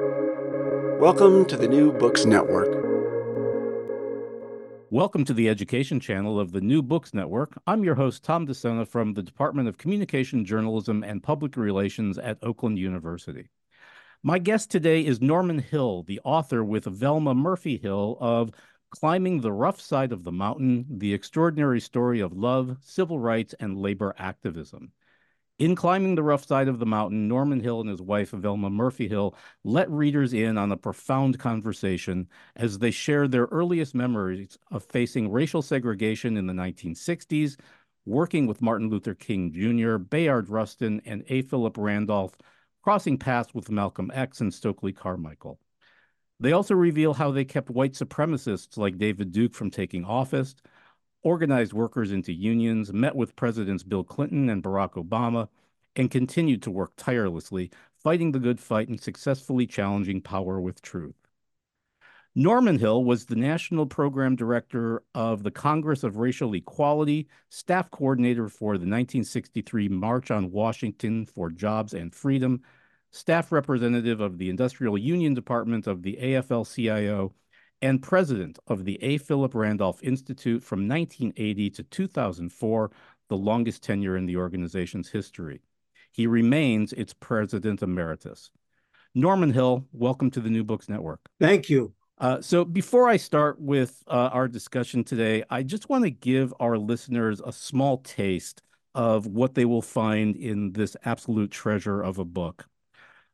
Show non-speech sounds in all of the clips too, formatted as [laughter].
Welcome to the New Books Network. Welcome to the education channel of the New Books Network. I'm your host, Tom Discenna from the Department of Communication, Journalism, and Public Relations at Oakland University. My guest today is Norman Hill, the author with Velma Murphy Hill of Climbing the Rough Side of the Mountain The Extraordinary Story of Love, Civil Rights, and Labor Activism. In Climbing the Rough Side of the Mountain, Norman Hill and his wife, Velma Murphy Hill, let readers in on a profound conversation as they share their earliest memories of facing racial segregation in the 1960s, working with Martin Luther King Jr., Bayard Rustin, and A. Philip Randolph, crossing paths with Malcolm X and Stokely Carmichael. They also reveal how they kept white supremacists like David Duke from taking office, organized workers into unions, met with Presidents Bill Clinton and Barack Obama, and continued to work tirelessly, fighting the good fight and successfully challenging power with truth. Norman Hill was the National Program Director of the Congress of Racial Equality, staff coordinator for the 1963 March on Washington for Jobs and Freedom, staff representative of the Industrial Union Department of the AFL-CIO, and president of the A. Philip Randolph Institute from 1980 to 2004, the longest tenure in the organization's history. He remains its president emeritus. Norman Hill, welcome to the New Books Network. Thank you. Uh, so, before I start with uh, our discussion today, I just want to give our listeners a small taste of what they will find in this absolute treasure of a book.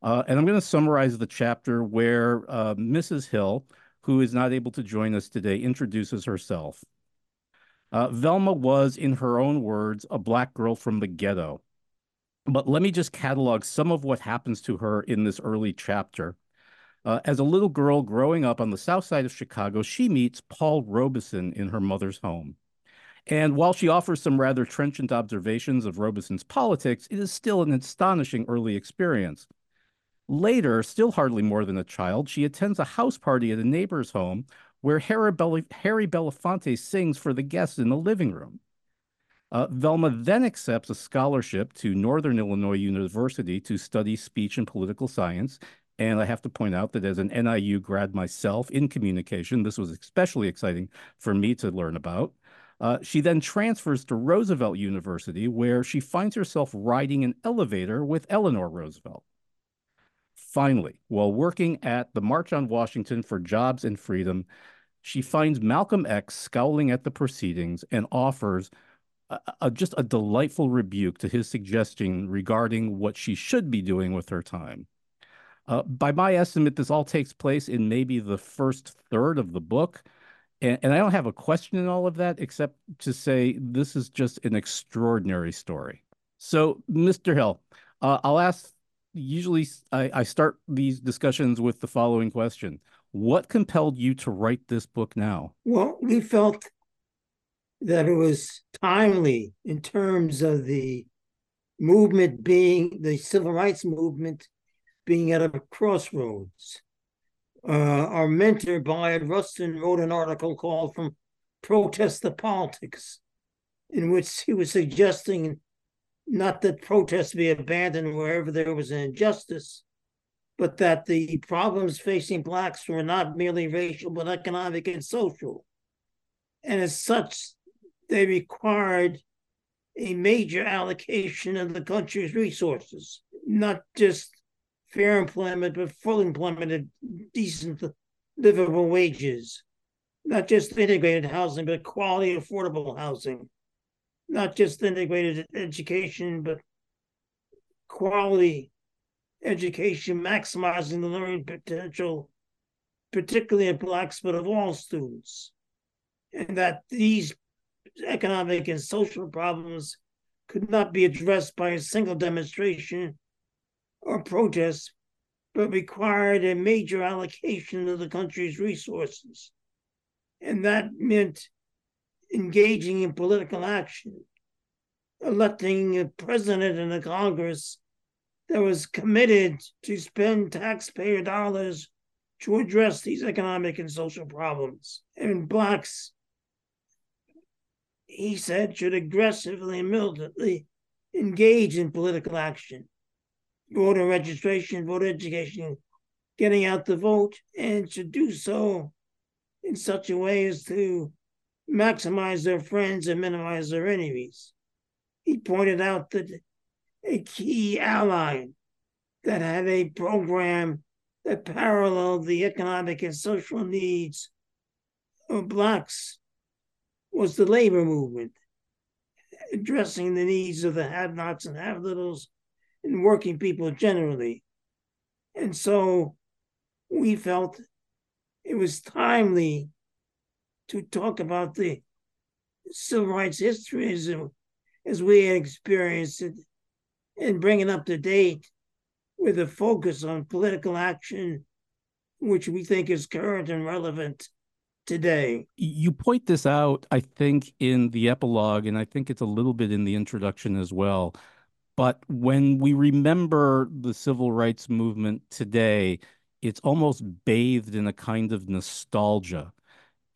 Uh, and I'm going to summarize the chapter where uh, Mrs. Hill, who is not able to join us today, introduces herself. Uh, Velma was, in her own words, a black girl from the ghetto. But let me just catalog some of what happens to her in this early chapter. Uh, as a little girl growing up on the south side of Chicago, she meets Paul Robeson in her mother's home. And while she offers some rather trenchant observations of Robeson's politics, it is still an astonishing early experience. Later, still hardly more than a child, she attends a house party at a neighbor's home where Harry, Bel- Harry Belafonte sings for the guests in the living room. Uh, Velma then accepts a scholarship to Northern Illinois University to study speech and political science. And I have to point out that as an NIU grad myself in communication, this was especially exciting for me to learn about. Uh, she then transfers to Roosevelt University, where she finds herself riding an elevator with Eleanor Roosevelt. Finally, while working at the March on Washington for Jobs and Freedom, she finds Malcolm X scowling at the proceedings and offers a, a, just a delightful rebuke to his suggestion regarding what she should be doing with her time. Uh, by my estimate, this all takes place in maybe the first third of the book. And, and I don't have a question in all of that, except to say this is just an extraordinary story. So, Mr. Hill, uh, I'll ask usually I, I start these discussions with the following question What compelled you to write this book now? Well, we felt that it was timely in terms of the movement being the civil rights movement being at a crossroads. Uh, our mentor, Bayard Rustin, wrote an article called From Protest to Politics, in which he was suggesting not that protests be abandoned wherever there was an injustice, but that the problems facing blacks were not merely racial, but economic and social. And as such, they required a major allocation of the country's resources, not just fair employment, but full employment at decent, livable wages, not just integrated housing, but quality, affordable housing not just integrated education, but quality education, maximizing the learning potential, particularly of Blacks, but of all students. And that these economic and social problems could not be addressed by a single demonstration or protest, but required a major allocation of the country's resources. And that meant engaging in political action, electing a president and a Congress that was committed to spend taxpayer dollars to address these economic and social problems. And blacks, he said, should aggressively and militantly engage in political action, voter registration, voter education, getting out the vote and should do so in such a way as to maximize their friends and minimize their enemies. He pointed out that a key ally that had a program that paralleled the economic and social needs of Blacks was the labor movement, addressing the needs of the have nots and have littles and working people generally. And so we felt it was timely to talk about the civil rights history as, as we experienced it and bring it up to date with a focus on political action, which we think is current and relevant today. You point this out, I think, in the epilogue, and I think it's a little bit in the introduction as well. But when we remember the civil rights movement today, it's almost bathed in a kind of nostalgia.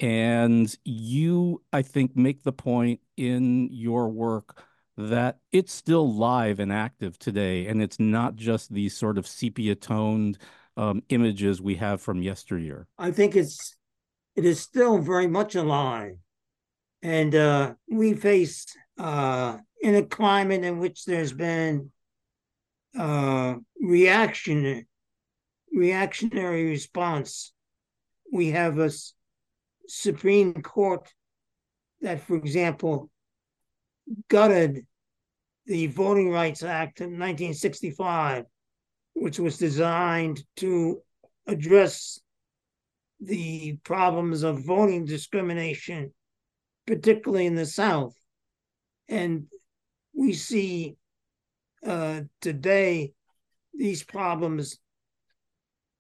And you, I think, make the point in your work that it's still live and active today. And it's not just these sort of sepia toned um, images we have from yesteryear. I think it's it is still very much alive. And uh, we face uh, in a climate in which there's been uh, reaction reactionary response. We have a Supreme Court that, for example, gutted the Voting Rights Act of 1965, which was designed to address the problems of voting discrimination, particularly in the South. And we see uh, today these problems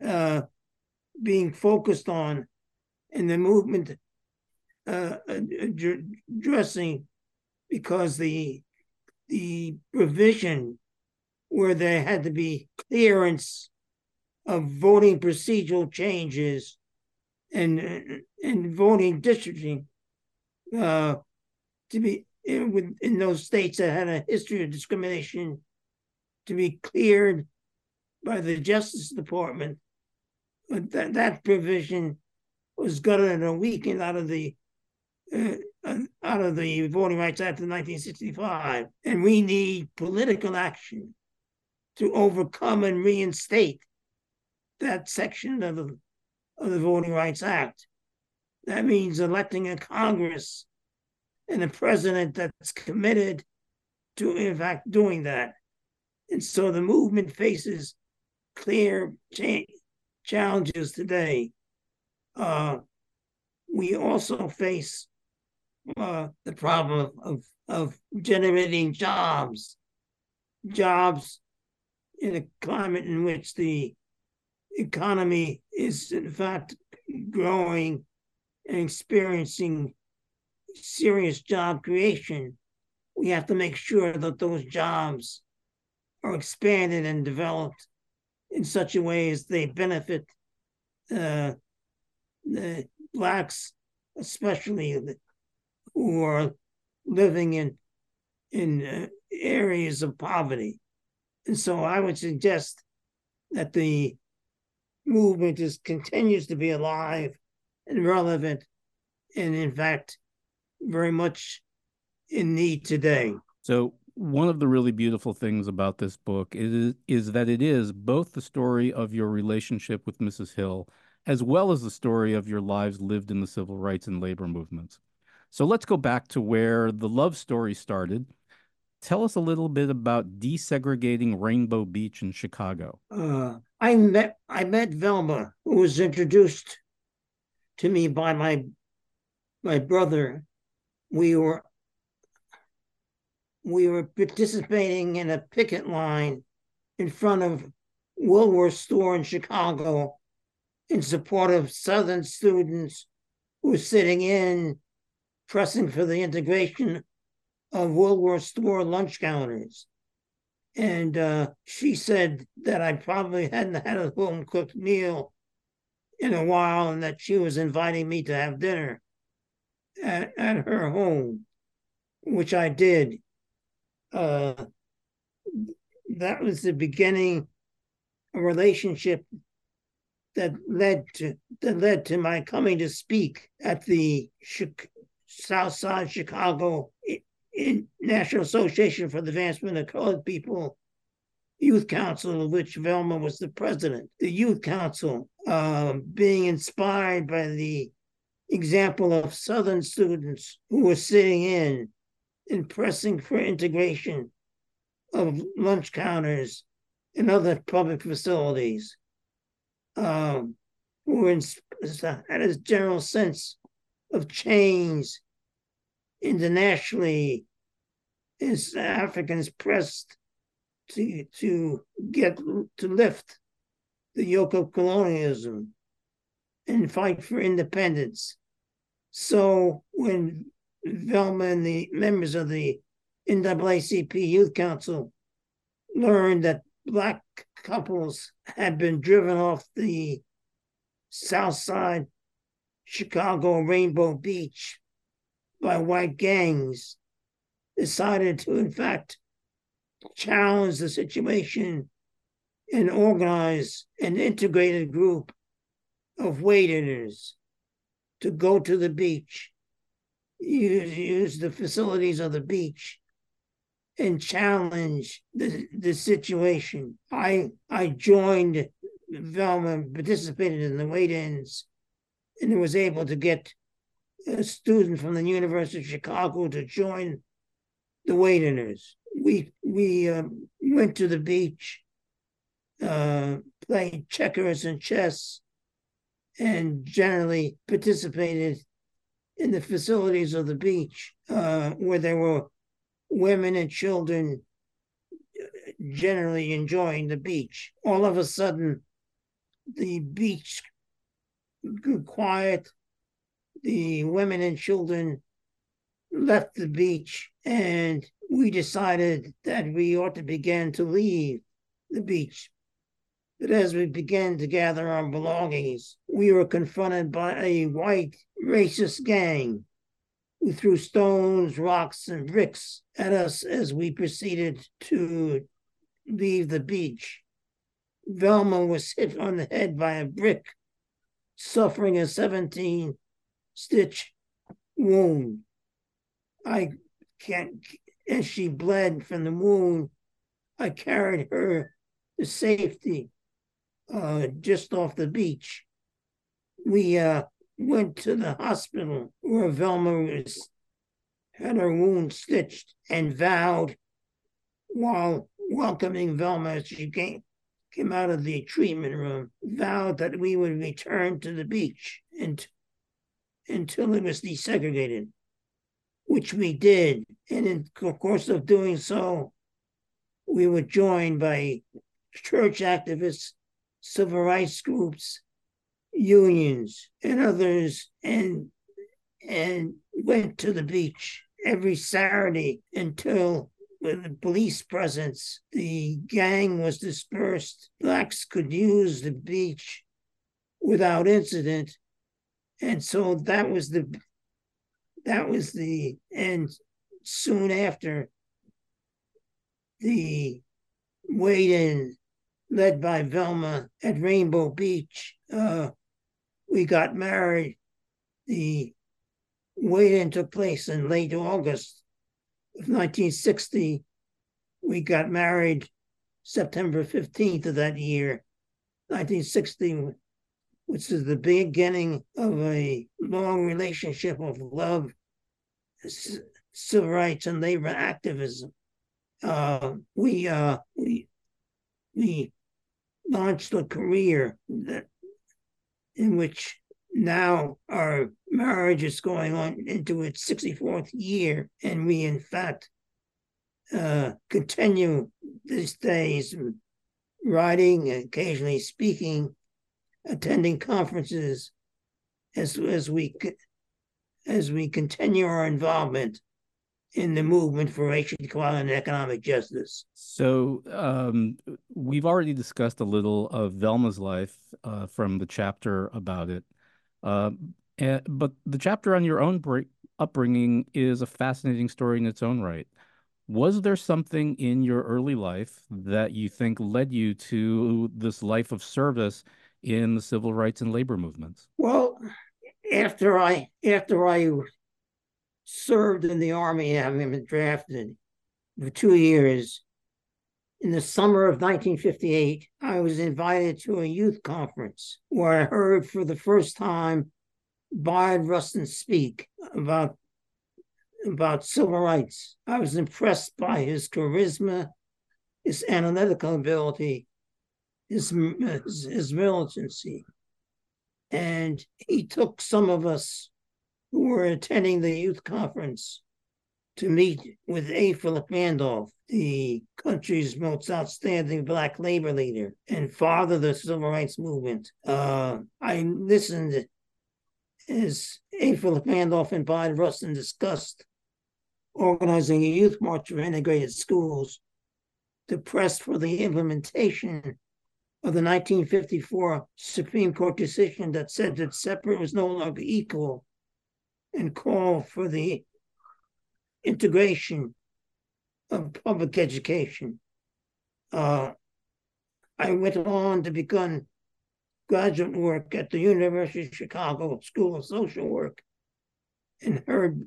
uh, being focused on in the movement uh, addressing because the the provision where there had to be clearance of voting procedural changes and and voting districting uh, to be in, in those states that had a history of discrimination to be cleared by the Justice Department. But that, that provision was gutted and weakened out of the uh, out of the Voting Rights Act of 1965, and we need political action to overcome and reinstate that section of the of the Voting Rights Act. That means electing a Congress and a president that's committed to, in fact, doing that. And so the movement faces clear change, challenges today. Uh, we also face uh, the problem of, of generating jobs, jobs in a climate in which the economy is in fact growing and experiencing serious job creation. We have to make sure that those jobs are expanded and developed in such a way as they benefit uh, the blacks, especially who are living in in uh, areas of poverty. And so I would suggest that the movement is continues to be alive and relevant, and in fact, very much in need today. So one of the really beautiful things about this book is is that it is both the story of your relationship with Mrs. Hill as well as the story of your lives lived in the civil rights and labor movements. So let's go back to where the love story started. Tell us a little bit about desegregating Rainbow Beach in Chicago. Uh, I met I met Velma, who was introduced to me by my my brother. We were we were participating in a picket line in front of Woolworth store in Chicago in support of Southern students who were sitting in pressing for the integration of Woolworth store lunch counters. And uh, she said that I probably hadn't had a home cooked meal in a while and that she was inviting me to have dinner at, at her home, which I did uh, that was the beginning a relationship that led to that led to my coming to speak at the South Side Chicago National Association for the Advancement of Colored People Youth Council, of which Velma was the president. The Youth Council, uh, being inspired by the example of Southern students who were sitting in and pressing for integration of lunch counters and other public facilities, um, who had a general sense of change internationally as Africans pressed to to get to lift the yoke of colonialism and fight for independence. So when Velma and the members of the NAACP Youth Council learned that black couples had been driven off the South Side Chicago Rainbow Beach by white gangs, decided to, in fact, challenge the situation and organize an integrated group of waders to go to the beach, use, use the facilities of the beach, and challenge the, the situation. I I joined Velma, participated in the wade-ins, and was able to get a student from the University of Chicago to join the wade-ins. We we uh, went to the beach, uh, played checkers and chess, and generally participated in the facilities of the beach uh, where there were women and children generally enjoying the beach. All of a sudden, the beach grew quiet. The women and children left the beach, and we decided that we ought to begin to leave the beach But as we began to gather our belongings, we were confronted by a white racist gang who threw stones, rocks, and bricks at us as we proceeded to leave the beach. Velma was hit on the head by a brick, suffering a 17 stitch wound. I can't, as she bled from the wound, I carried her to safety uh, just off the beach. We uh, went to the hospital where Velma was had her wound stitched and vowed while welcoming Velma as she came came out of the treatment room, vowed that we would return to the beach and until it was desegregated, which we did. And in the course of doing so, we were joined by church activists civil rights groups, unions, and others, and and went to the beach every Saturday until with the police presence, the gang was dispersed. Blacks could use the beach without incident. And so that was the that was the and soon after the wade in led by Velma at Rainbow Beach. Uh, we got married. The wade-in took place in late August of 1960. We got married September 15th of that year, 1960, which is the beginning of a long relationship of love, civil rights, and labor activism. Uh, we uh, we we launched a career that in which now our marriage is going on into its 64th year, and we, in fact, uh, continue these days writing, occasionally speaking, attending conferences as as we as we continue our involvement in the movement for racial equality and economic justice. So um, we've already discussed a little of Velma's life uh, from the chapter about it, uh, and, but the chapter on your own break, upbringing is a fascinating story in its own right. Was there something in your early life that you think led you to this life of service in the civil rights and labor movements? Well, after I after I served in the army, having been drafted for two years, in the summer of 1958, I was invited to a youth conference where I heard for the first time Bayard Rustin speak about about civil rights. I was impressed by his charisma, his analytical ability, his, his, his militancy. And he took some of us who were attending the youth conference to meet with A. Philip Randolph, the country's most outstanding black labor leader and father of the civil rights movement. Uh, I listened as A. Philip Randolph and Bayard Rustin discussed organizing a youth march for integrated schools to press for the implementation of the 1954 Supreme Court decision that said that separate was no longer equal and call for the integration of public education. Uh, I went on to become graduate work at the University of Chicago School of Social Work and heard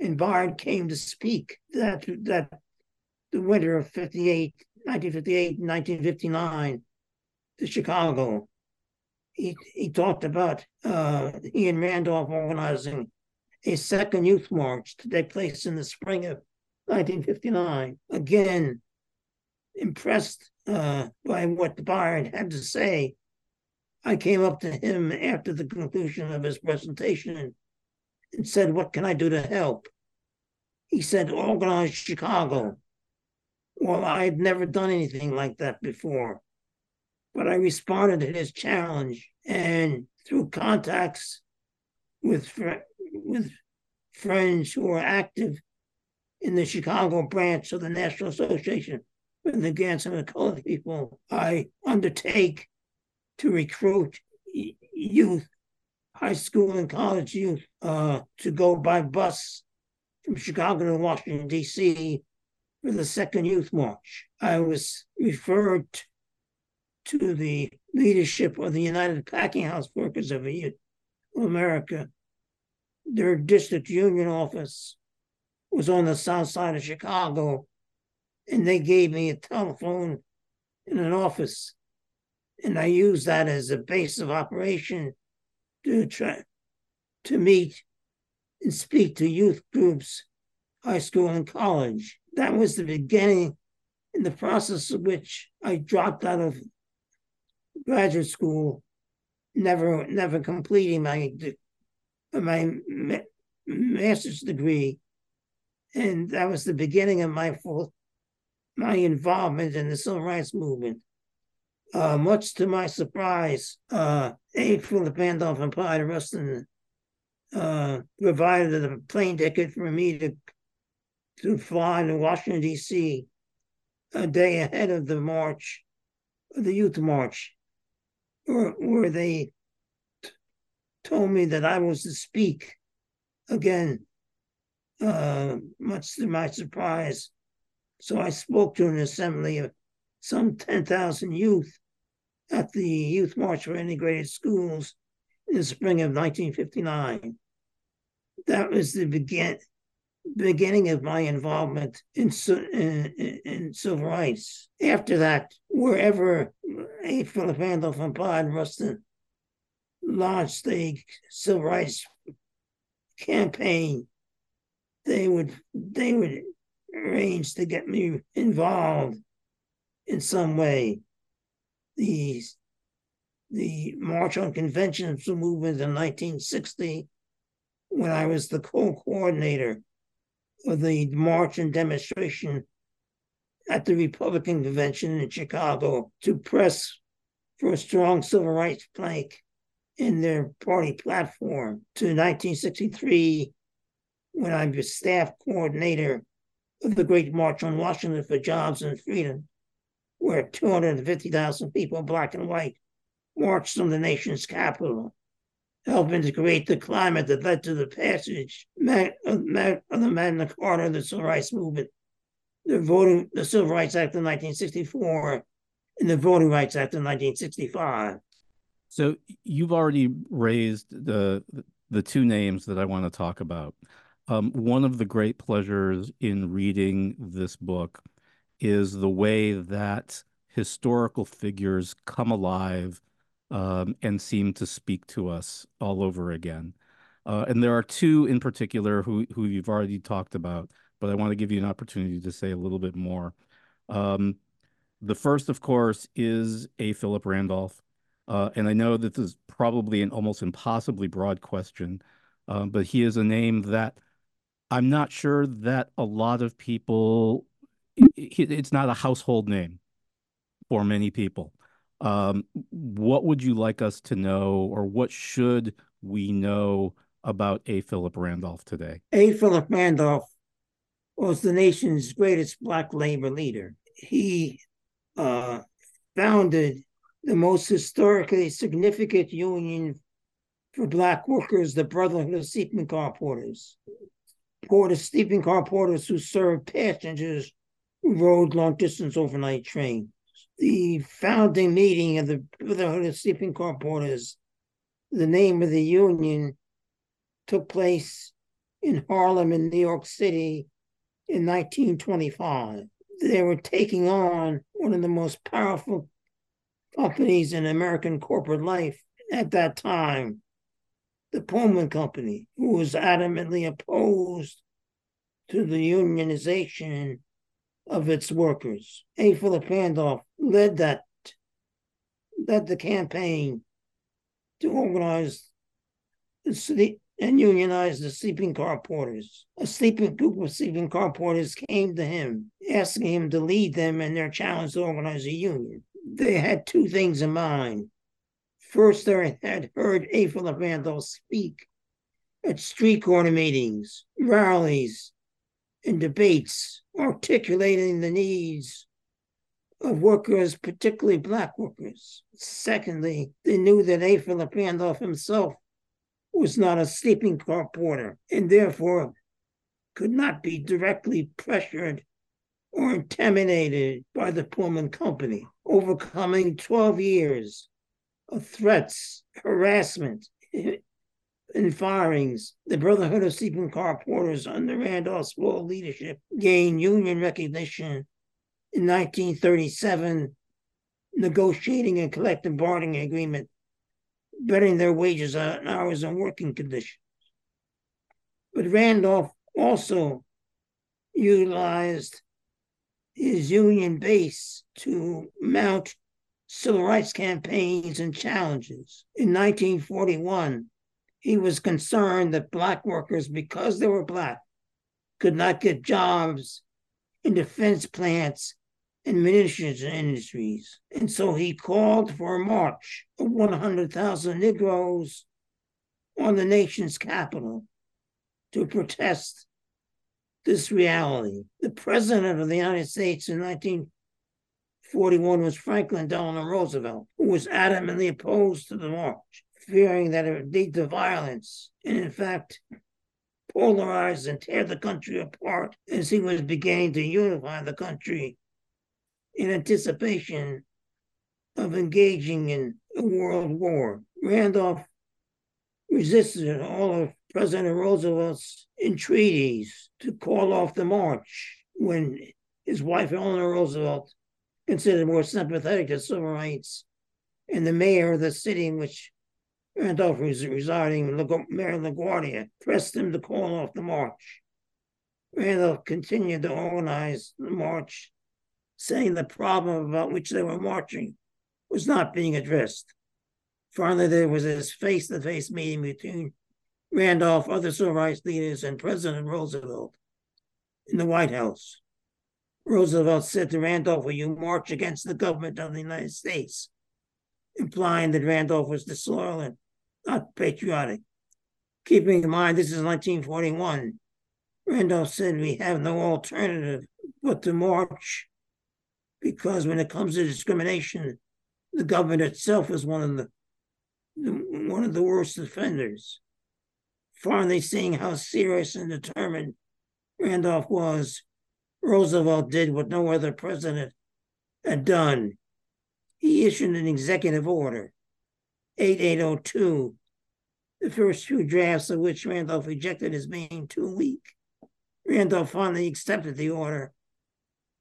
and Bayard came to speak that that the winter of 58, 1958, 1959 to Chicago. He, he talked about uh, he and Randolph organizing a second youth march to take place in the spring of 1959. Again, impressed uh, by what Bayard had to say, I came up to him after the conclusion of his presentation and said, What can I do to help? He said, Organize Chicago. Well, I had never done anything like that before, but I responded to his challenge and through contacts with with friends who are active in the Chicago branch of the National Association for the Advancement of Colored People, I undertake to recruit youth, high school and college youth, uh, to go by bus from Chicago to Washington, D.C. for the second youth march. I was referred to the leadership of the United Packing House Workers of America. Their district union office was on the south side of Chicago, and they gave me a telephone in an office and I used that as a base of operation to try to meet and speak to youth groups, high school and college. That was the beginning in the process of which I dropped out of graduate school, never never completing my my master's degree, and that was the beginning of my full my involvement in the civil rights movement. Uh, much to my surprise, uh, A. Philip Randolph and Bayard Rustin uh, provided a plane ticket for me to to fly to Washington D.C. a day ahead of the march, the youth march, where, where they told me that I was to speak again. Uh, much to my surprise, so I spoke to an assembly of some ten thousand youth at the Youth March for Integrated Schools in the spring of 1959. That was the begin, beginning of my involvement in, in, in civil rights. After that, wherever A. Philip Randolph and Bayard Rustin launched the civil rights campaign, they would they would arrange to get me involved in some way. The the March on Conventions movement in 1960 when I was the co-coordinator of the march and demonstration at the Republican convention in Chicago to press for a strong civil rights plank in their party platform to 1963 when I was staff coordinator of the Great March on Washington for Jobs and Freedom where 250,000 people, black and white, marched on the nation's capital, helping to create the climate that led to the passage of the Magna Carta, of the Civil Rights Movement, the voting, the Civil Rights Act of 1964, and the Voting Rights Act of 1965. So you've already raised the the two names that I want to talk about. Um, one of the great pleasures in reading this book is the way that historical figures come alive um, and seem to speak to us all over again. Uh, and there are two in particular who who you've already talked about, but I want to give you an opportunity to say a little bit more. Um, the first, of course, is A. Philip Randolph. Uh, and I know this is probably an almost impossibly broad question, uh, but he is a name that I'm not sure that a lot of people, it, it's not a household name for many people. Um, what would you like us to know, or what should we know about A. Philip Randolph today? A. Philip Randolph was the nation's greatest black labor leader. He uh, founded the most historically significant union for black workers, the Brotherhood of Sleeping Car Porters. Porters, sleeping car porters who served passengers who rode long distance overnight trains. The founding meeting of the Brotherhood of Sleeping Car Porters, the name of the union, took place in Harlem in New York City in 1925. They were taking on one of the most powerful companies in American corporate life at that time, the Pullman Company, who was adamantly opposed to the unionization of its workers. A. Philip Randolph led that led the campaign to organize the and unionize the sleeping car porters. A sleeping group of sleeping car porters came to him, asking him to lead them in their challenge to organize a union they had two things in mind. First, they had heard A. Philip Randolph speak at street corner meetings, rallies, and debates, articulating the needs of workers, particularly black workers. Secondly, they knew that A. Philip Randolph himself was not a sleeping car porter and therefore could not be directly pressured or intimidated by the Pullman Company, overcoming 12 years of threats, harassment, [laughs] and firings. The Brotherhood of Sleeping Car Porters under Randolph's full leadership gained union recognition in 1937, negotiating a collective bargaining agreement, bettering their wages, and hours, and working conditions. But Randolph also utilized his union base to mount civil rights campaigns and challenges. In 1941, he was concerned that Black workers, because they were Black, could not get jobs in defense plants and munitions industries. And so he called for a march of 100,000 Negroes on the nation's capital to protest this reality. The president of the United States in 1941 was Franklin Delano Roosevelt, who was adamantly opposed to the march, fearing that it would lead to violence, and in fact, polarize and tear the country apart as he was beginning to unify the country in anticipation of engaging in a world war. Randolph resisted all of President Roosevelt's entreaties to call off the march when his wife, Eleanor Roosevelt, considered more sympathetic to civil rights, and the mayor of the city in which Randolph was residing, Mayor LaGuardia, pressed him to call off the march. Randolph continued to organize the march, saying the problem about which they were marching was not being addressed. Finally, there was this face to face meeting between Randolph, other civil rights leaders, and President Roosevelt in the White House. Roosevelt said to Randolph, Will you march against the government of the United States? implying that Randolph was disloyal and not patriotic. Keeping in mind this is 1941, Randolph said we have no alternative but to march because when it comes to discrimination, the government itself is one of the one of the worst offenders. Finally, seeing how serious and determined Randolph was, Roosevelt did what no other president had done. He issued an executive order 8802, the first two drafts of which Randolph rejected as being too weak. Randolph finally accepted the order,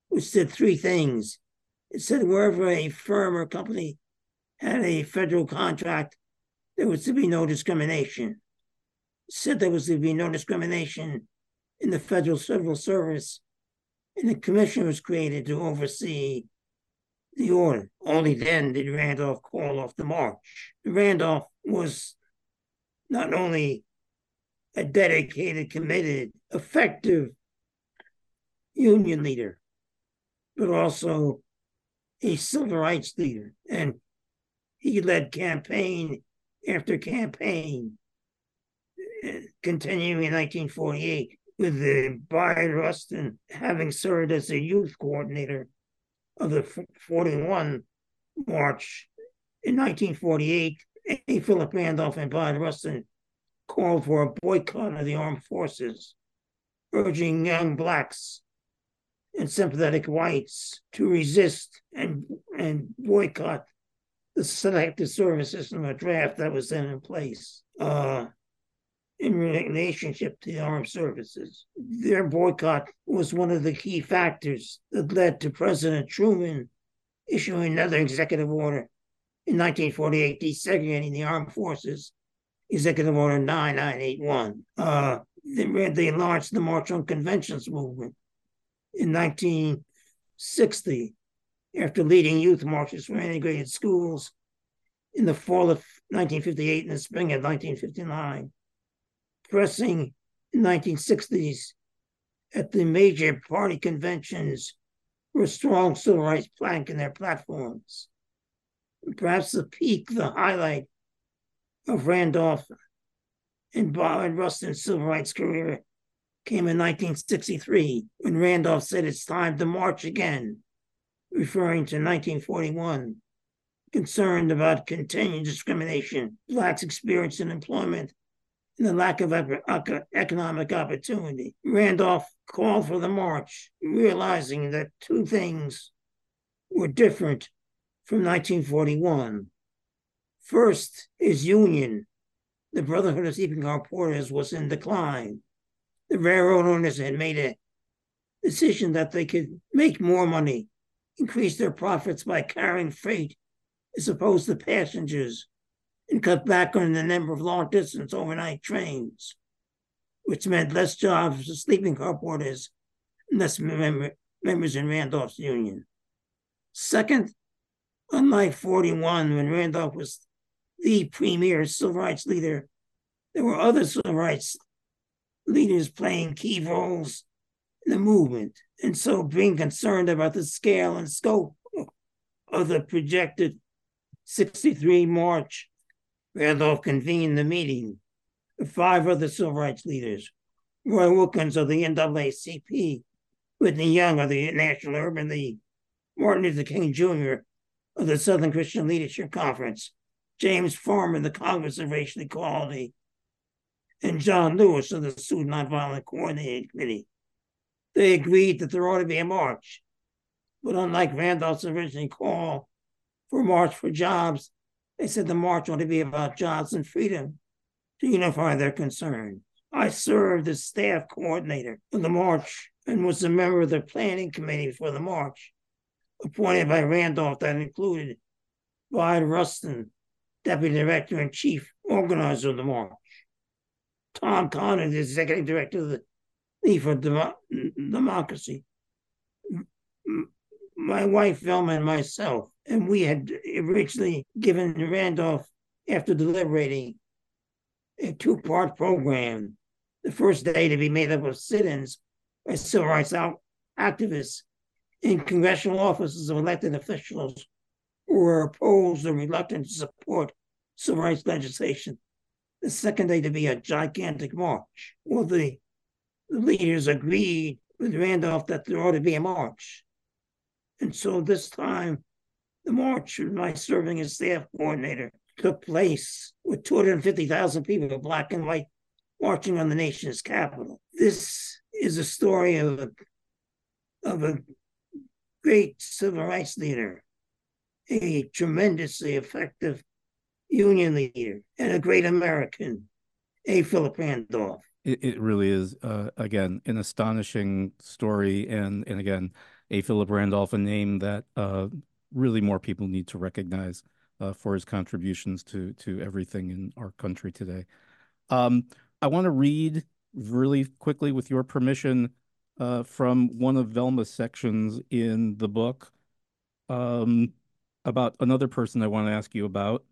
which did three things. It said wherever a firm or company had a federal contract, there was to be no discrimination. Said there was to be no discrimination in the federal civil service, and the commission was created to oversee the order. Only then did Randolph call off the march. Randolph was not only a dedicated, committed, effective union leader, but also a civil rights leader. And he led campaign after campaign, continuing in 1948 with the Bayard Rustin having served as a youth coordinator of the 41 March in 1948. A. Philip Randolph and Bayard Rustin called for a boycott of the armed forces, urging young blacks and sympathetic whites to resist and, and boycott the selective service system of draft that was then in place uh, in relationship to the armed services. Their boycott was one of the key factors that led to President Truman issuing another executive order in 1948 desegregating the armed forces Executive Order 9981. Uh, they, they launched the March on Conventions movement in 1960 after leading youth marches for integrated schools in the fall of 1958 and the spring of 1959. Pressing in 1960s at the major party conventions were strong civil rights plank in their platforms. Perhaps the peak, the highlight of Randolph and Bayard Rustin's civil rights career came in 1963 when Randolph said it's time to march again, referring to 1941, concerned about continued discrimination blacks experience in employment and the lack of economic opportunity. Randolph called for the march, realizing that two things were different from 1941. First, his union, the Brotherhood of Sleeping Car Porters, was in decline. The railroad owners had made a decision that they could make more money, increase their profits by carrying freight as opposed to passengers, and cut back on the number of long distance overnight trains, which meant less jobs for sleeping car porters and less member, members in Randolph's union. Second, unlike 41, when Randolph was the premier civil rights leader. There were other civil rights leaders playing key roles in the movement. And so being concerned about the scale and scope of the projected 63 March, Randolph convened the meeting five other civil rights leaders, Roy Wilkins of the NAACP, Whitney Young of the National Urban League, Martin Luther King Jr. of the Southern Christian Leadership Conference, James Farmer, of the Congress of Racial Equality, and John Lewis of the Student Nonviolent Coordinating Committee. They agreed that there ought to be a march. But unlike Randolph's original call for march for jobs, they said the march ought to be about jobs and freedom to unify their concerns. I served as staff coordinator for the march and was a member of the planning committee for the march, appointed by Randolph that included Bayard Rustin, deputy director and chief organizer of the march. Tom Connor, the executive director of the League for Demo- Democracy. My wife, Velma, and myself, and we had originally given Randolph, after deliberating, a two part program. The first day to be made up of sit ins by civil rights activists in congressional offices of elected officials who were opposed or reluctant to support civil rights legislation. The second day to be a gigantic march. Well, the, the leaders agreed with Randolph that there ought to be a march. And so this time, the march, with my serving as staff coordinator, took place with 250,000 people, black and white, marching on the nation's capital. This is a story of a, of a great civil rights leader a tremendously effective union leader and a great American, A. Philip Randolph. It, it really is, uh, again, an astonishing story. And, and again, A. Philip Randolph, a name that uh, really more people need to recognize uh, for his contributions to, to everything in our country today. Um, I want to read really quickly, with your permission, uh, from one of Velma's sections in the book um, about another person I want to ask you about.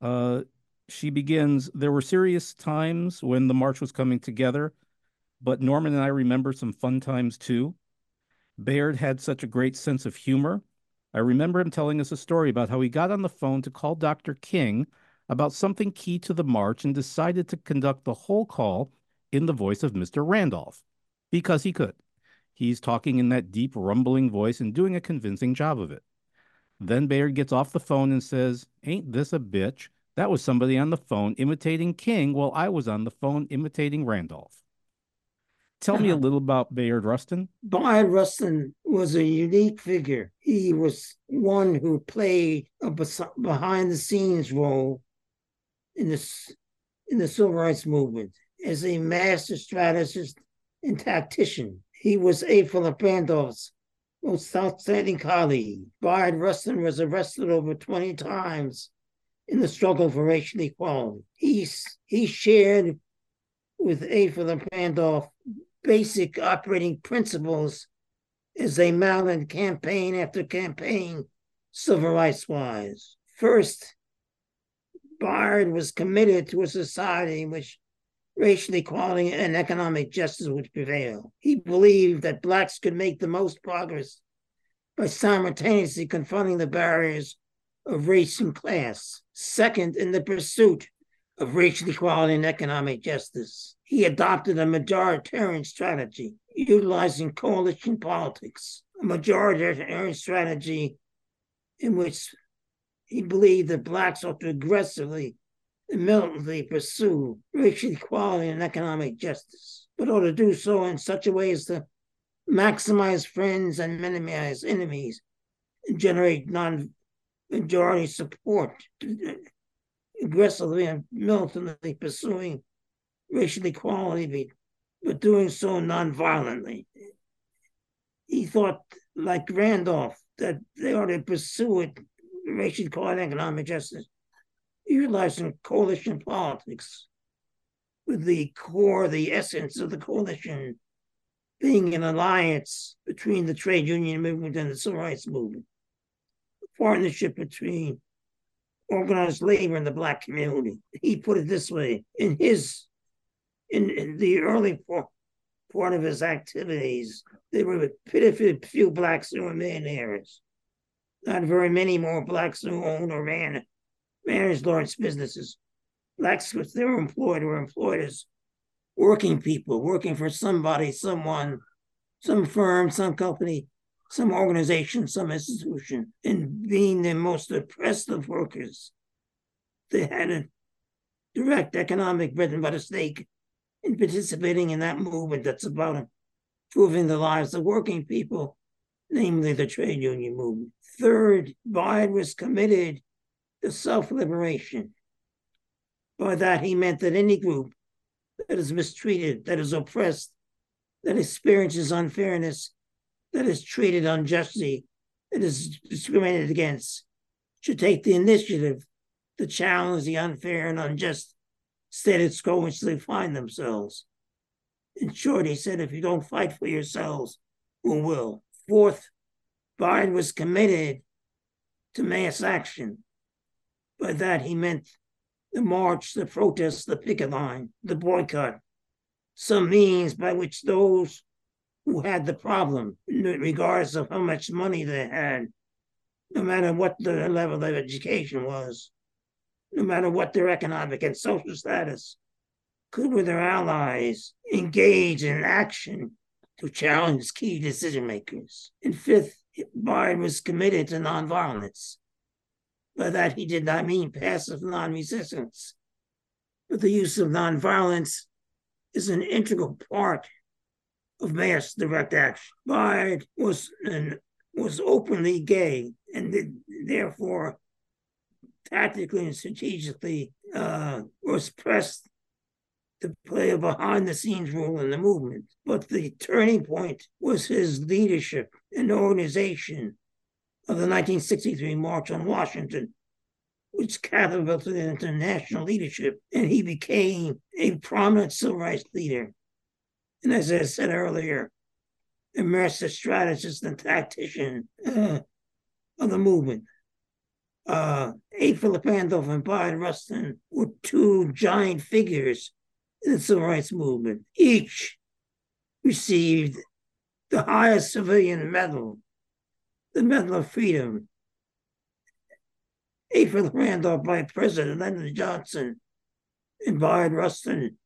Uh, she begins, there were serious times when the march was coming together, but Norman and I remember some fun times too. Bayard had such a great sense of humor. I remember him telling us a story about how he got on the phone to call Dr. King about something key to the march and decided to conduct the whole call in the voice of Mr. Randolph because he could. He's talking in that deep, rumbling voice and doing a convincing job of it. Then Bayard gets off the phone and says, Ain't this a bitch? That was somebody on the phone imitating King while I was on the phone imitating Randolph. Tell me a [laughs] little about Bayard Rustin. Bayard Rustin was a unique figure. He was one who played a behind the scenes role in the, in the civil rights movement as a master strategist and tactician. He was A. Philip Randolph's most outstanding colleague. Bayard Rustin was arrested over 20 times in the struggle for racial equality. He, he shared with A. Philip Randolph basic operating principles as they mounted campaign after campaign, civil rights wise. First, Bayard was committed to a society in which racial equality and economic justice would prevail. He believed that Blacks could make the most progress by simultaneously confronting the barriers of race and class. Second, in the pursuit of racial equality and economic justice, he adopted a majoritarian strategy, utilizing coalition politics, a majoritarian strategy in which he believed that Blacks ought to aggressively and militantly pursue racial equality and economic justice, but ought to do so in such a way as to maximize friends and minimize enemies, and generate non majority support, aggressively and militantly pursuing racial equality, but doing so non-violently. He thought, like Randolph, that they ought to pursue it, racial equality and economic justice, utilizing coalition politics, with the core, the essence of the coalition being an alliance between the trade union movement and the civil rights movement, a partnership between organized labor and the black community. He put it this way in his in, in the early part, part of his activities, there were pitiful few blacks who were millionaires. Not very many more blacks who owned or ran managed large businesses. Blacks, which they were employed, were employed as working people, working for somebody, someone, some firm, some company, some organization, some institution, and being the most oppressed of workers. They had a direct economic bread and butter stake in participating in that movement that's about improving the lives of working people, namely the trade union movement. Third, Bayard was committed to self liberation. By that, he meant that any group that is mistreated, that is oppressed, that experiences unfairness, that is treated unjustly, that is discriminated against, should take the initiative to challenge the unfair and unjust status quo in which they find themselves. In short, he said, if you don't fight for yourselves, who will? Fourth, Bayard was committed to mass action. By that, he meant the march, the protest, the picket line, the boycott, some means by which those who had the problem, regardless of how much money they had, no matter what the level of education was, no matter what their economic and social status, could with their allies engage in action to challenge key decision makers. And fifth, Bayard was committed to nonviolence. By that, he did not mean passive non resistance, but the use of nonviolence is an integral part of mass direct action. Bayard was, was openly gay and therefore tactically and strategically uh, was pressed to play a behind the scenes role in the movement. But the turning point was his leadership and organization of the 1963 March on Washington, which catapulted into national leadership, and he became a prominent civil rights leader. And as I said earlier, a master strategist and tactician uh, of the movement. Uh, A. Philip Randolph and Bayard Rustin were two giant figures in the civil rights movement. Each received the highest civilian medal, the Medal of Freedom. A. Philip Randolph by President Lyndon Johnson and Bayard Rustin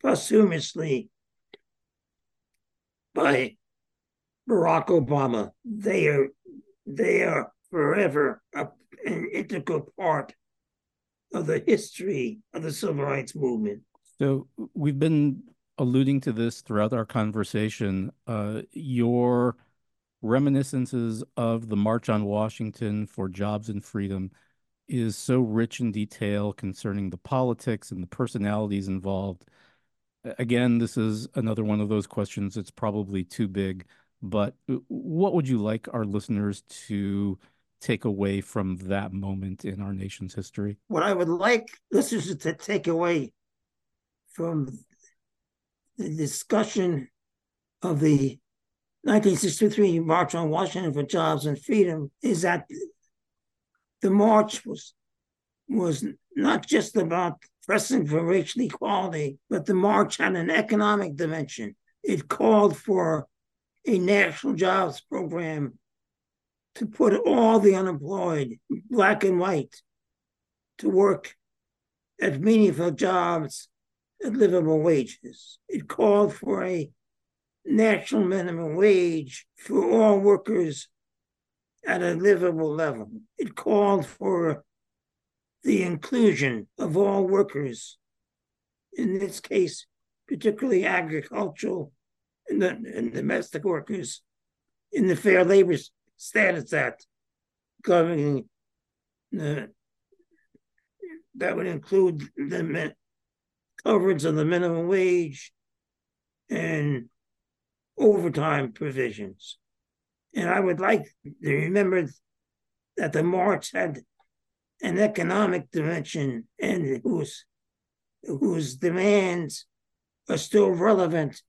posthumously by Barack Obama. They are they are forever a, an integral part of the history of the civil rights movement. So we've been alluding to this throughout our conversation. Uh, your reminiscences of the March on Washington for Jobs and Freedom is so rich in detail concerning the politics and the personalities involved. Again, this is another one of those questions that's probably too big but uh, what would you like our listeners to take away from that moment in our nation's history? What I would like listeners to take away from the discussion of the 1963 March on Washington for Jobs and Freedom is that the march was was not just about pressing for racial equality, but the march had an economic dimension. It called for a national jobs program to put all the unemployed, black and white, to work at meaningful jobs at livable wages. It called for a national minimum wage for all workers at a livable level. It called for the inclusion of all workers, in this case, particularly agricultural and, the, and domestic workers in the Fair Labor Standards Act governing the that would include the coverage of the minimum wage and overtime provisions. And I would like to remember that the March had an economic dimension and whose whose demands are still relevant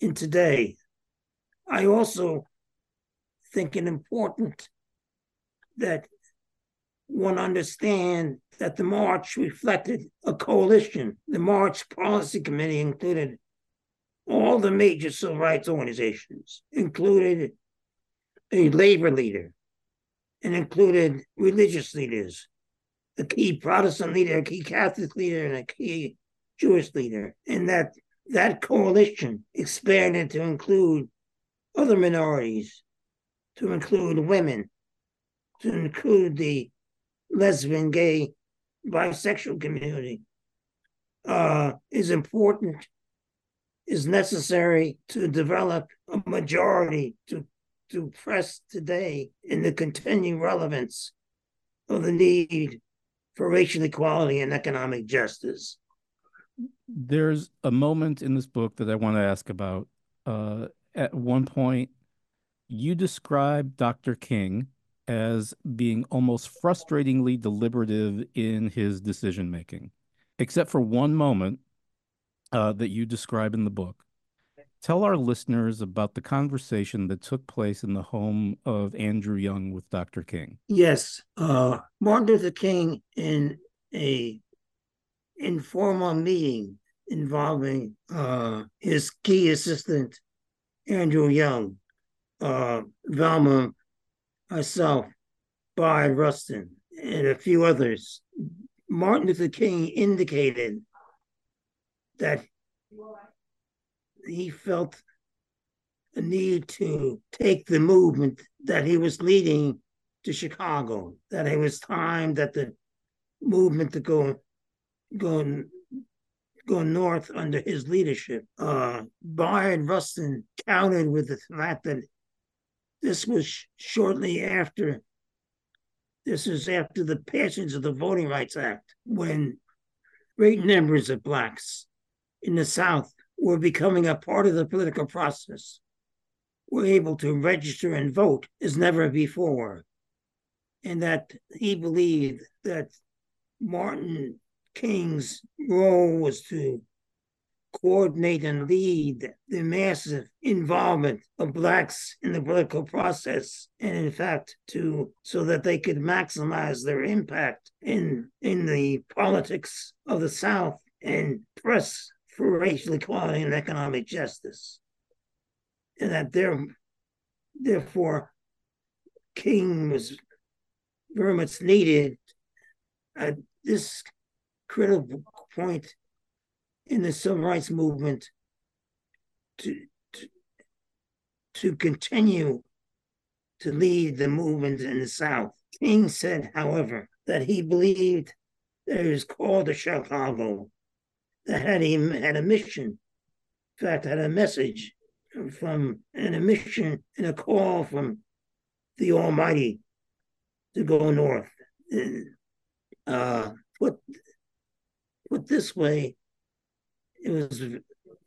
in today. I also think it important that one understand that the march reflected a coalition. The March Policy Committee included all the major civil rights organizations, included a labor leader, and included religious leaders, a key Protestant leader, a key Catholic leader, and a key Jewish leader, and that that coalition expanded to include other minorities, to include women, to include the lesbian, gay, bisexual community, uh, is important, is necessary to develop a majority to, to press today in the continuing relevance of the need for racial equality and economic justice there's a moment in this book that I want to ask about. Uh, at one point, you describe Dr. King as being almost frustratingly deliberative in his decision making, except for one moment uh, that you describe in the book. Tell our listeners about the conversation that took place in the home of Andrew Young with Dr. King. Yes. Uh, Martin Luther King, in a informal meeting involving uh, his key assistant, Andrew Young, uh, Velma, Bayard Rustin, and a few others. Martin Luther King indicated that he felt a need to take the movement that he was leading to Chicago, that it was time that the movement to go go go north under his leadership. Uh, Bayard Rustin countered with the fact that this was shortly after This is after the passage of the Voting Rights Act, when great numbers of blacks in the South were becoming a part of the political process, were able to register and vote as never before. And that he believed that Martin King's role was to coordinate and lead the massive involvement of blacks in the political process and in fact to so that they could maximize their impact in in the politics of the south and press for racial equality and economic justice. And that there therefore king was very much needed at this critical point in the civil rights movement to, to, to continue to lead the movement in the South. King said, however, that he believed that he was called to Chicago, that had he had a mission, in fact, had a message from and a mission and a call from the Almighty to go north. Uh, put put this way, it was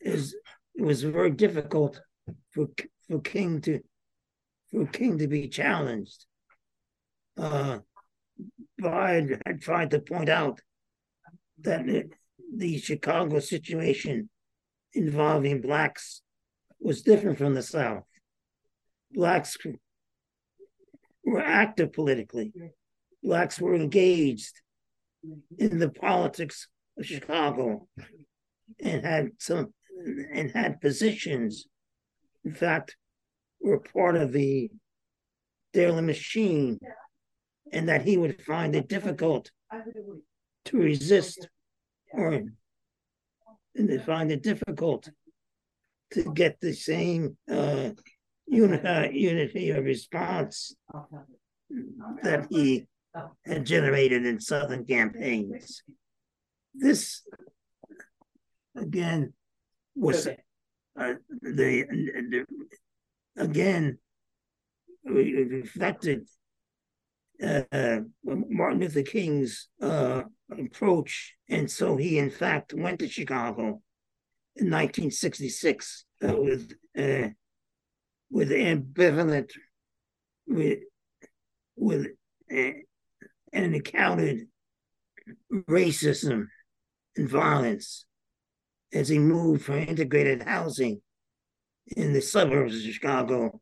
is it was very difficult for for King to for King to be challenged. Uh, Bayard had tried to point out that it, the Chicago situation involving blacks was different from the South. Blacks were active politically. Blacks were engaged in the politics of Chicago and had some and had positions. In fact, were part of the Daley machine, and that he would find it difficult to resist or and to find it difficult to get the same uh, unity, unity of response that he had generated in Southern campaigns. This again was uh, the, the, again reflected uh, Martin Luther King's uh, approach, and so he in fact went to Chicago in 1966 uh, with uh, with ambivalent with with uh, and encountered racism and violence as he moved from integrated housing in the suburbs of Chicago.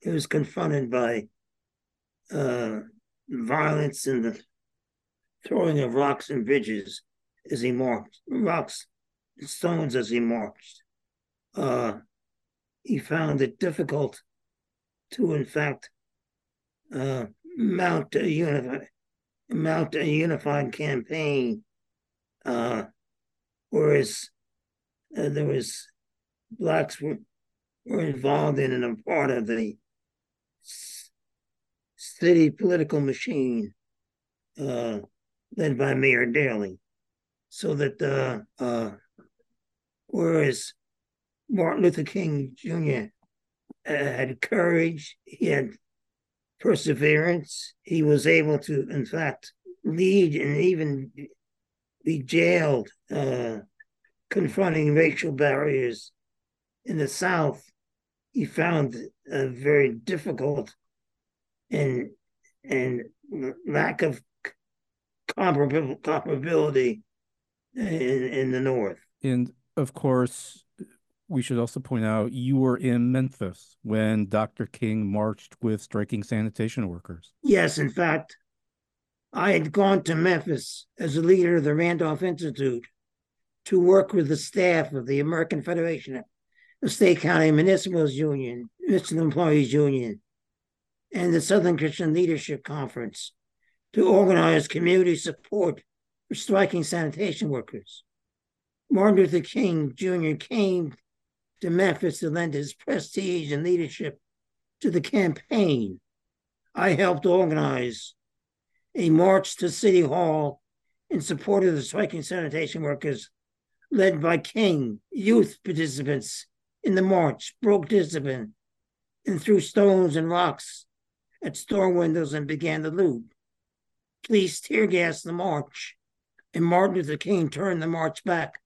He was confronted by uh, violence and the throwing of rocks and bridges as he marched, rocks and stones as he marched. Uh, he found it difficult to, in fact, uh, mount a unified mount a unified campaign, uh, whereas uh, there was blacks were, were involved in and a part of the city political machine uh, led by Mayor Daley. So that uh, uh, whereas Martin Luther King Jr. Uh, had courage, he had perseverance, he was able to, in fact, lead and even be jailed uh, confronting racial barriers in the South, he found a very difficult and and lack of comparability in, in the North. And of course, we should also point out you were in Memphis when Dr. King marched with striking sanitation workers. Yes, in fact, I had gone to Memphis as a leader of the Randolph Institute to work with the staff of the American Federation of State County Municipals Union, Municipal Employees Union, and the Southern Christian Leadership Conference to organize community support for striking sanitation workers. Martin Luther King Jr. came to Memphis to lend his prestige and leadership to the campaign. I helped organize a march to City Hall in support of the striking sanitation workers led by King, youth participants in the march broke discipline and threw stones and rocks at store windows and began to loot. police tear gassed the march, and Martin Luther King turned the march back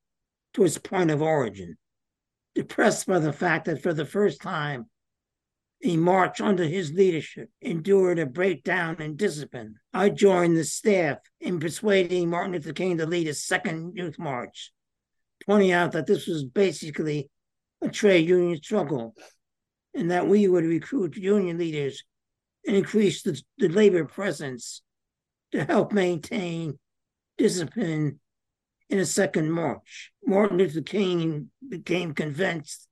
to its point of origin. Depressed by the fact that for the first time, a march under his leadership endured a breakdown in discipline. I joined the staff in persuading Martin Luther King to lead a second youth march, pointing out that this was basically a trade union struggle and that we would recruit union leaders and increase the, the labor presence to help maintain discipline in a second march. Martin Luther King became convinced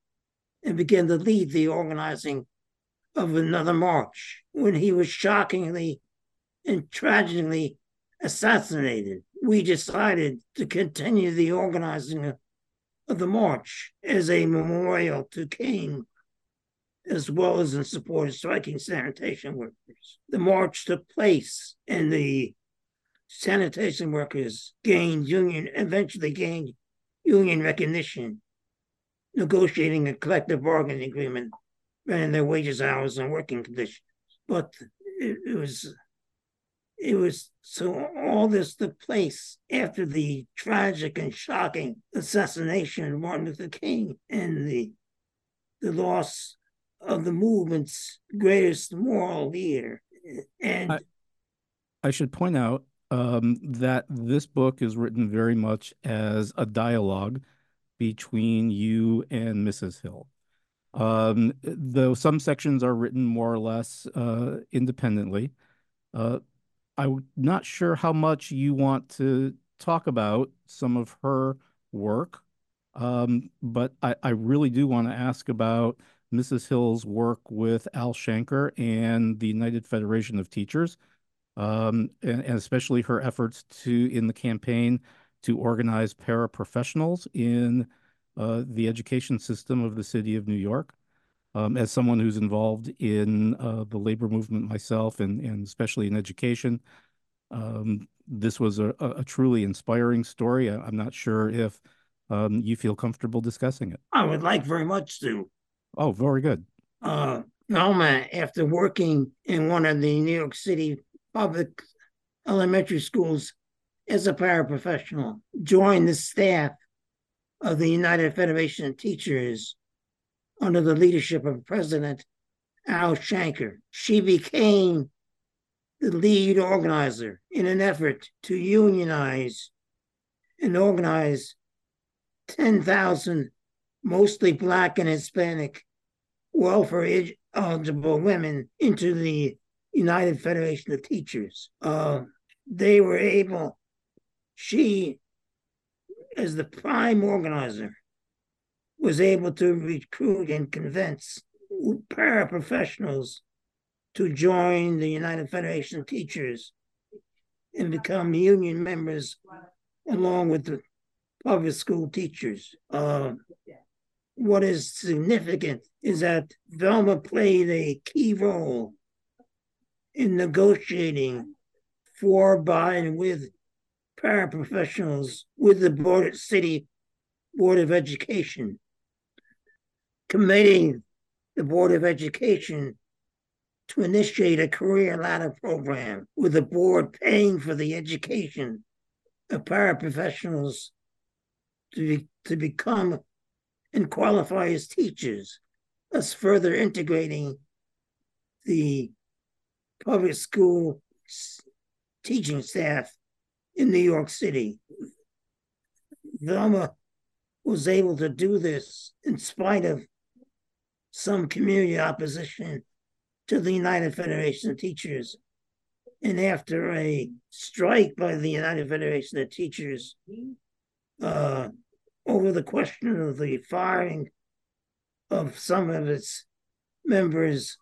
and began to lead the organizing of another march when he was shockingly and tragically assassinated. We decided to continue the organizing of the march as a memorial to King, as well as in support of striking sanitation workers. The march took place and the sanitation workers gained union, eventually gained union recognition, negotiating a collective bargaining agreement running their wages, hours, and working conditions. But it, it was it was so all this took place after the tragic and shocking assassination of Martin Luther King and the the loss of the movement's greatest moral leader. And I, I should point out um, that this book is written very much as a dialogue between you and Mrs. Hill. Um, though some sections are written more or less uh, independently, uh, I'm not sure how much you want to talk about some of her work, um, but I, I really do want to ask about Mrs. Hill's work with Al Shanker and the United Federation of Teachers um, and, and, especially her efforts to in the campaign to organize paraprofessionals in uh, the education system of the city of New York. Um, as someone who's involved in uh, the labor movement myself, and, and especially in education, um, this was a, a, truly inspiring story. I, am not sure if um, you feel comfortable discussing it. I would like very much to. Oh, very good. Uh, Velma, after working in one of the New York City public elementary schools as a paraprofessional, joined the staff of the United Federation of Teachers under the leadership of President Al Shanker. She became the lead organizer in an effort to unionize and organize 10,000 mostly Black and Hispanic welfare eligible women into the United Federation of Teachers. Uh, they were able, she, as the prime organizer, was able to recruit and convince paraprofessionals to join the United Federation of Teachers and become union members along with the public school teachers. Uh, what is significant is that Velma played a key role in negotiating for, by, and with paraprofessionals with the Board City Board of Education, committing the Board of Education to initiate a career ladder program with the board paying for the education of paraprofessionals to, be, to become and qualify as teachers, thus further integrating the public school teaching staff in New York City. Velma was able to do this in spite of some community opposition to the United Federation of Teachers. And after a strike by the United Federation of Teachers uh, over the question of the firing of some of its members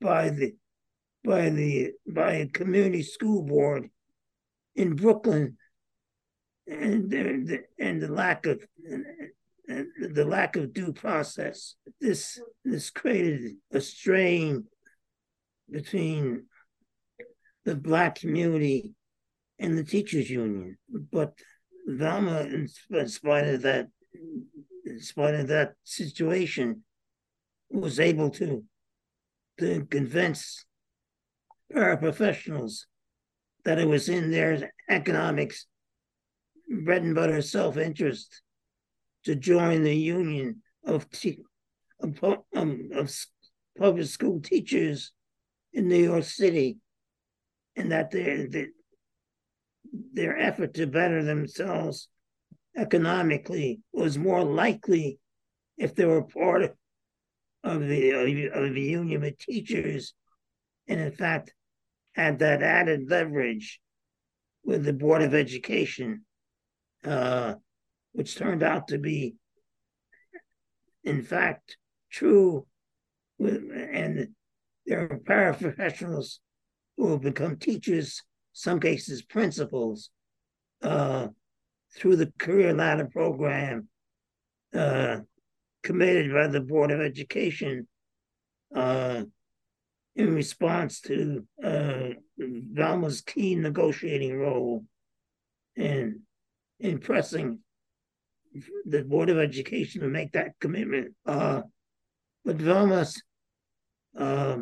by the by the by a community school board in Brooklyn, and and the lack of the lack of due process. This this created a strain between the black community and the teachers union. But Velma, in spite of that, in spite of that situation, was able to to convince paraprofessionals that it was in their economics bread and butter self interest to join the union of, of, um, of public school teachers in New York City, and that their their effort to better themselves economically was more likely if they were part of, of the of the union of teachers, and in fact had that added leverage with the Board of Education, uh, which turned out to be, in fact, true. And there are paraprofessionals who have become teachers, some cases principals, uh, through the career ladder program uh, committed by the Board of Education uh, in response to uh, Velma's key negotiating role in, in pressing the Board of Education to make that commitment. Uh, but Velma's uh,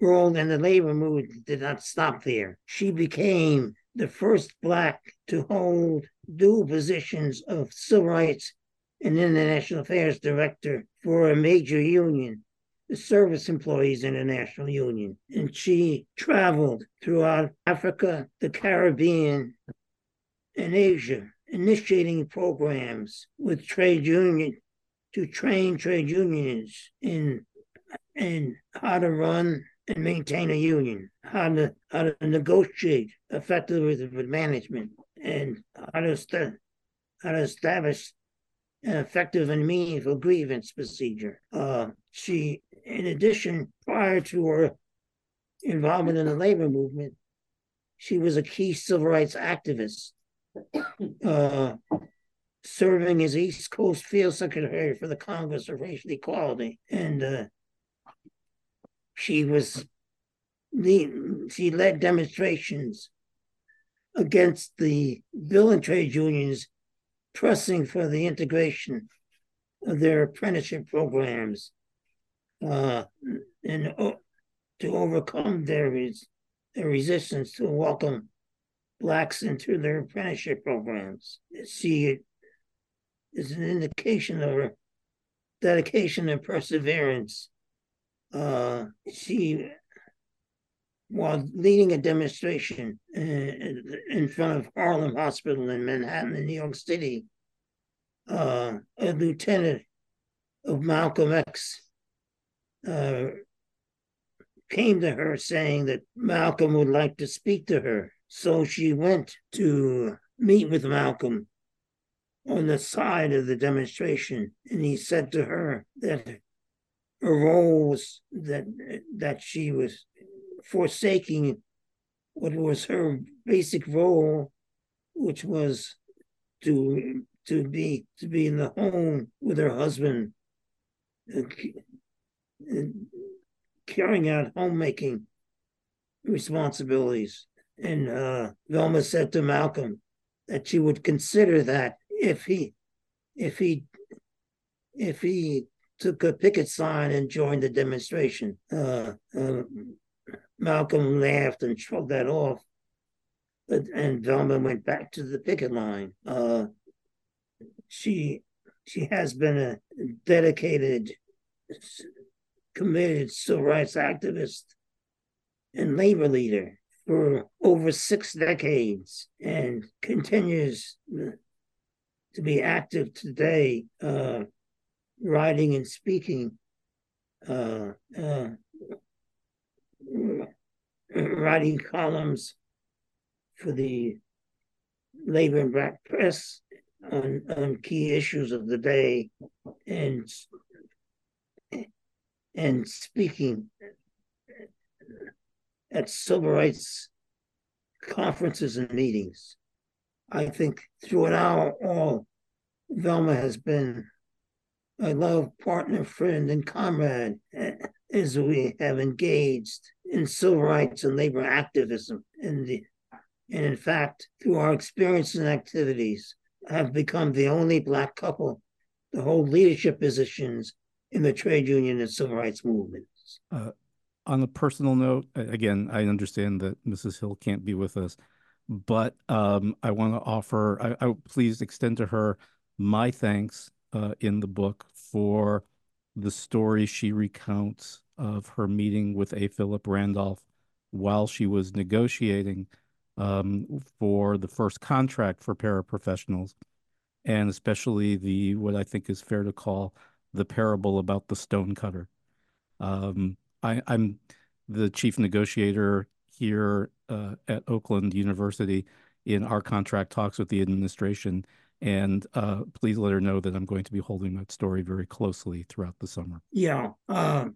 role in the labor movement did not stop there. She became the first Black to hold dual positions of civil rights and international affairs director for a major union, the Service Employees International Union. And she traveled throughout Africa, the Caribbean, and Asia, initiating programs with trade union to train trade unions in in how to run and maintain a union, how to how to negotiate effectively with, management, and how to st- how to establish an effective and meaningful grievance procedure. Uh, she, in addition, prior to her involvement in the labor movement, she was a key civil rights activist, uh, serving as East Coast Field Secretary for the Congress of Racial Equality, and uh, she was she led demonstrations against the building trade unions pressing for the integration of their apprenticeship programs uh, and uh, to overcome their, res- their resistance to welcome blacks into their apprenticeship programs. She is an indication of her dedication and perseverance. Uh, she while leading a demonstration uh, in front of Harlem Hospital in Manhattan, in New York City, uh, a lieutenant of Malcolm X uh, came to her saying that Malcolm would like to speak to her. So she went to meet with Malcolm on the side of the demonstration, and he said to her that her role was that that she was forsaking what was her basic role, which was to to be to be in the home with her husband, uh, uh, carrying out homemaking responsibilities. And uh, Velma said to Malcolm that she would consider that if he if he if he took a picket sign and joined the demonstration. Uh, uh, Malcolm laughed and shrugged that off. But, and Velma went back to the picket line. Uh, she she has been a dedicated, committed civil rights activist and labor leader for over six decades and continues to be active today, uh, writing and speaking uh, uh, writing columns for the labor and black press on, on key issues of the day and and speaking at civil rights conferences and meetings. I think throughout our all, Velma has been a love partner, friend, and comrade as we have engaged in civil rights and labor activism. And, the, and in fact, through our experience and activities, have become the only Black couple to hold leadership positions in the trade union and civil rights movements. Uh, on a personal note, again, I understand that Mrs. Hill can't be with us, but um, I want to offer, I, I please extend to her my thanks uh, in the book for the story she recounts of her meeting with A. Philip Randolph while she was negotiating um, for the first contract for paraprofessionals, and especially the what I think is fair to call the parable about the stonecutter. Um, I, am the chief negotiator here uh, at Oakland University in our contract talks with the administration. And uh, please let her know that I'm going to be holding that story very closely throughout the summer. Yeah. Uh,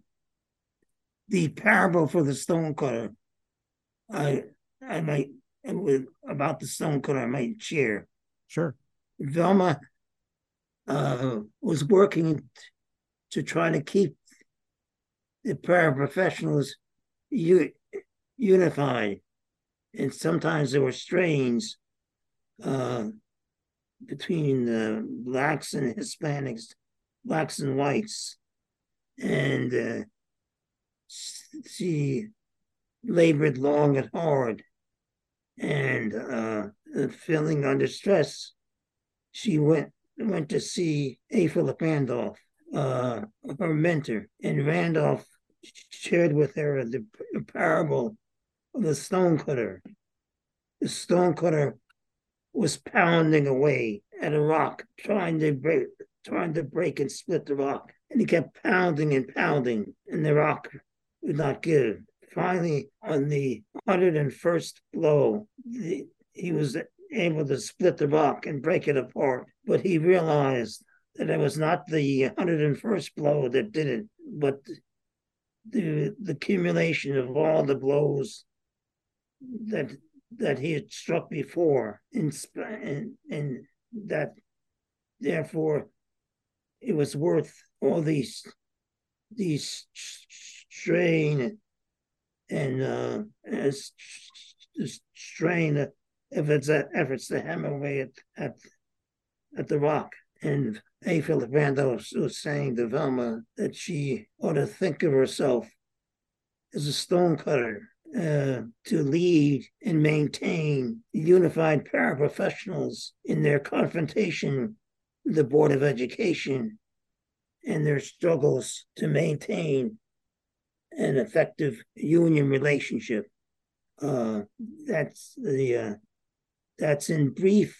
the parable for the stonecutter, I I might with about the stonecutter I might share. Sure. Velma uh, was working to try to keep the paraprofessionals u- unified, and sometimes there were strains uh, between uh, blacks and Hispanics, blacks and whites, and uh, she labored long and hard, and uh, feeling under stress, she went went to see A. Philip Randolph, uh, her mentor, and Randolph shared with her the, parable of the stonecutter. The stonecutter was pounding away at a rock, trying to break, trying to break and split the rock. And he kept pounding and pounding, and the rock would not give. Finally, on the 101st blow, the, he was able to split the rock and break it apart. But he realized that it was not the 101st blow that did it, but the the accumulation of all the blows that that he had struck before, and and, and that therefore it was worth all these these strain and uh, strain efforts efforts to hammer away at at, at the rock. And A. Philip Randolph was saying to Velma that she ought to think of herself as a stonecutter uh, to lead and maintain unified paraprofessionals in their confrontation with the Board of Education and their struggles to maintain an effective union relationship. Uh, that's the uh, that's in brief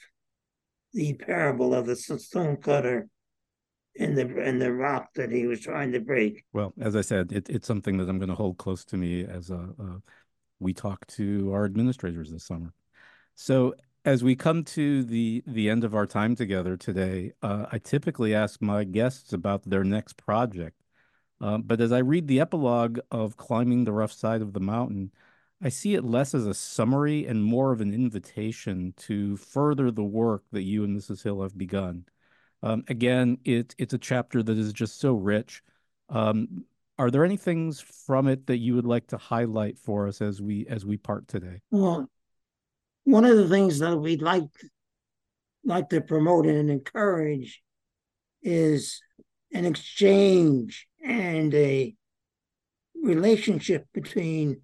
the parable of the stonecutter and the and the rock that he was trying to break. Well, as I said, it, it's something that I'm going to hold close to me as a, a we talk to our administrators this summer. So as we come to the the end of our time together today, uh, I typically ask my guests about their next project. Uh, but as I read the epilogue of climbing the rough side of the mountain, I see it less as a summary and more of an invitation to further the work that you and Mrs. Hill have begun. Um, again, it, it's a chapter that is just so rich. Um, are there any things from it that you would like to highlight for us as we as we part today? Well, one of the things that we'd like like to promote and encourage is an exchange and a relationship between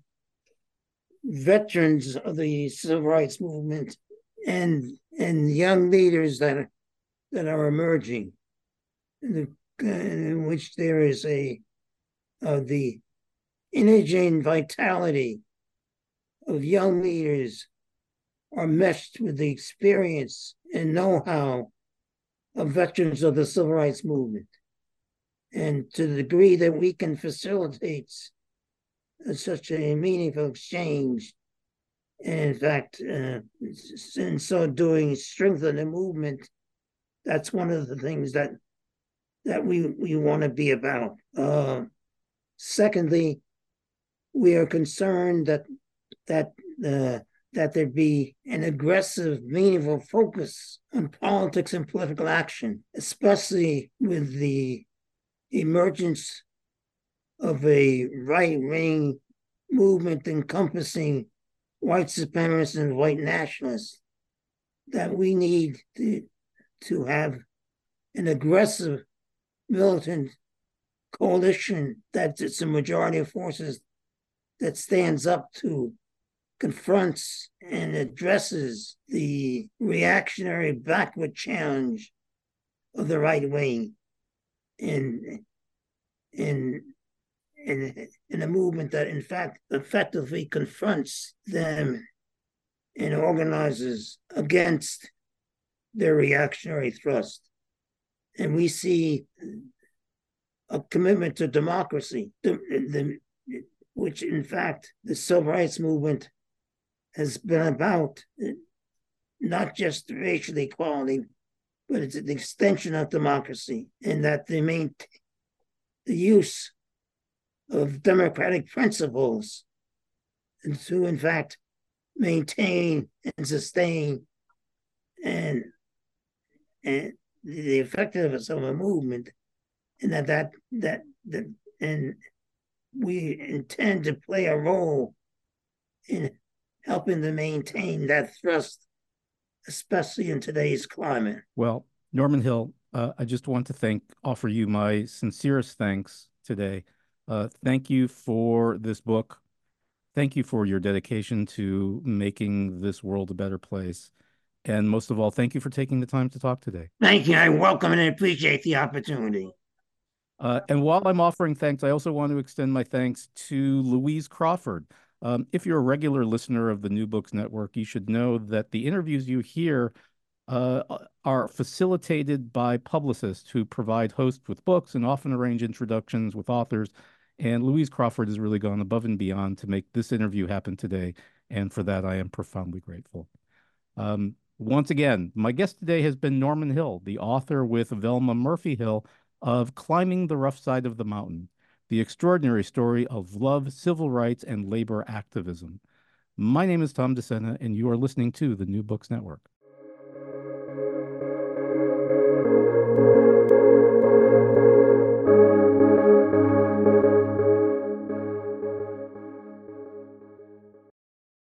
veterans of the civil rights movement and and young leaders that are, that are emerging, in, the, in which there is a of the energy and vitality of young leaders are meshed with the experience and know-how of veterans of the civil rights movement. And to the degree that we can facilitate such a meaningful exchange. And in fact, uh, in so doing, strengthen the movement. That's one of the things that that we we want to be about. Uh, secondly, we are concerned that that uh, that there be an aggressive, meaningful focus on politics and political action, especially with the emergence of a right wing movement encompassing white supremacists and white nationalists, that we need to, to have an aggressive militant coalition that's it's a majority of forces that stands up to confronts and addresses the reactionary backward challenge of the right wing in in in in a movement that in fact effectively confronts them and organizes against their reactionary thrust. And we see a commitment to democracy, the, the, which in fact the civil rights movement has been about not just racial equality, but it's an extension of democracy, and that they maintain the use of democratic principles and to in fact maintain and sustain and and the effectiveness of a movement and that that that, that and we intend to play a role in helping to maintain that thrust, especially in today's climate. Well, Norman Hill, uh, I just want to thank, offer you my sincerest thanks today. Uh, thank you for this book. Thank you for your dedication to making this world a better place. And most of all, thank you for taking the time to talk today. Thank you. I welcome and appreciate the opportunity. Uh, and while I'm offering thanks, I also want to extend my thanks to Louise Crawford. Um, if you're a regular listener of the New Books Network, you should know that the interviews you hear uh, are facilitated by publicists who provide hosts with books and often arrange introductions with authors. And Louise Crawford has really gone above and beyond to make this interview happen today. And for that, I am profoundly grateful. Um, once again, my guest today has been Norman Hill, the author with Velma Murphy Hill of Climbing the Rough Side of the Mountain the extraordinary story of love, civil rights, and labor activism. My name is Tom Discenna, and you are listening to the New Books Network.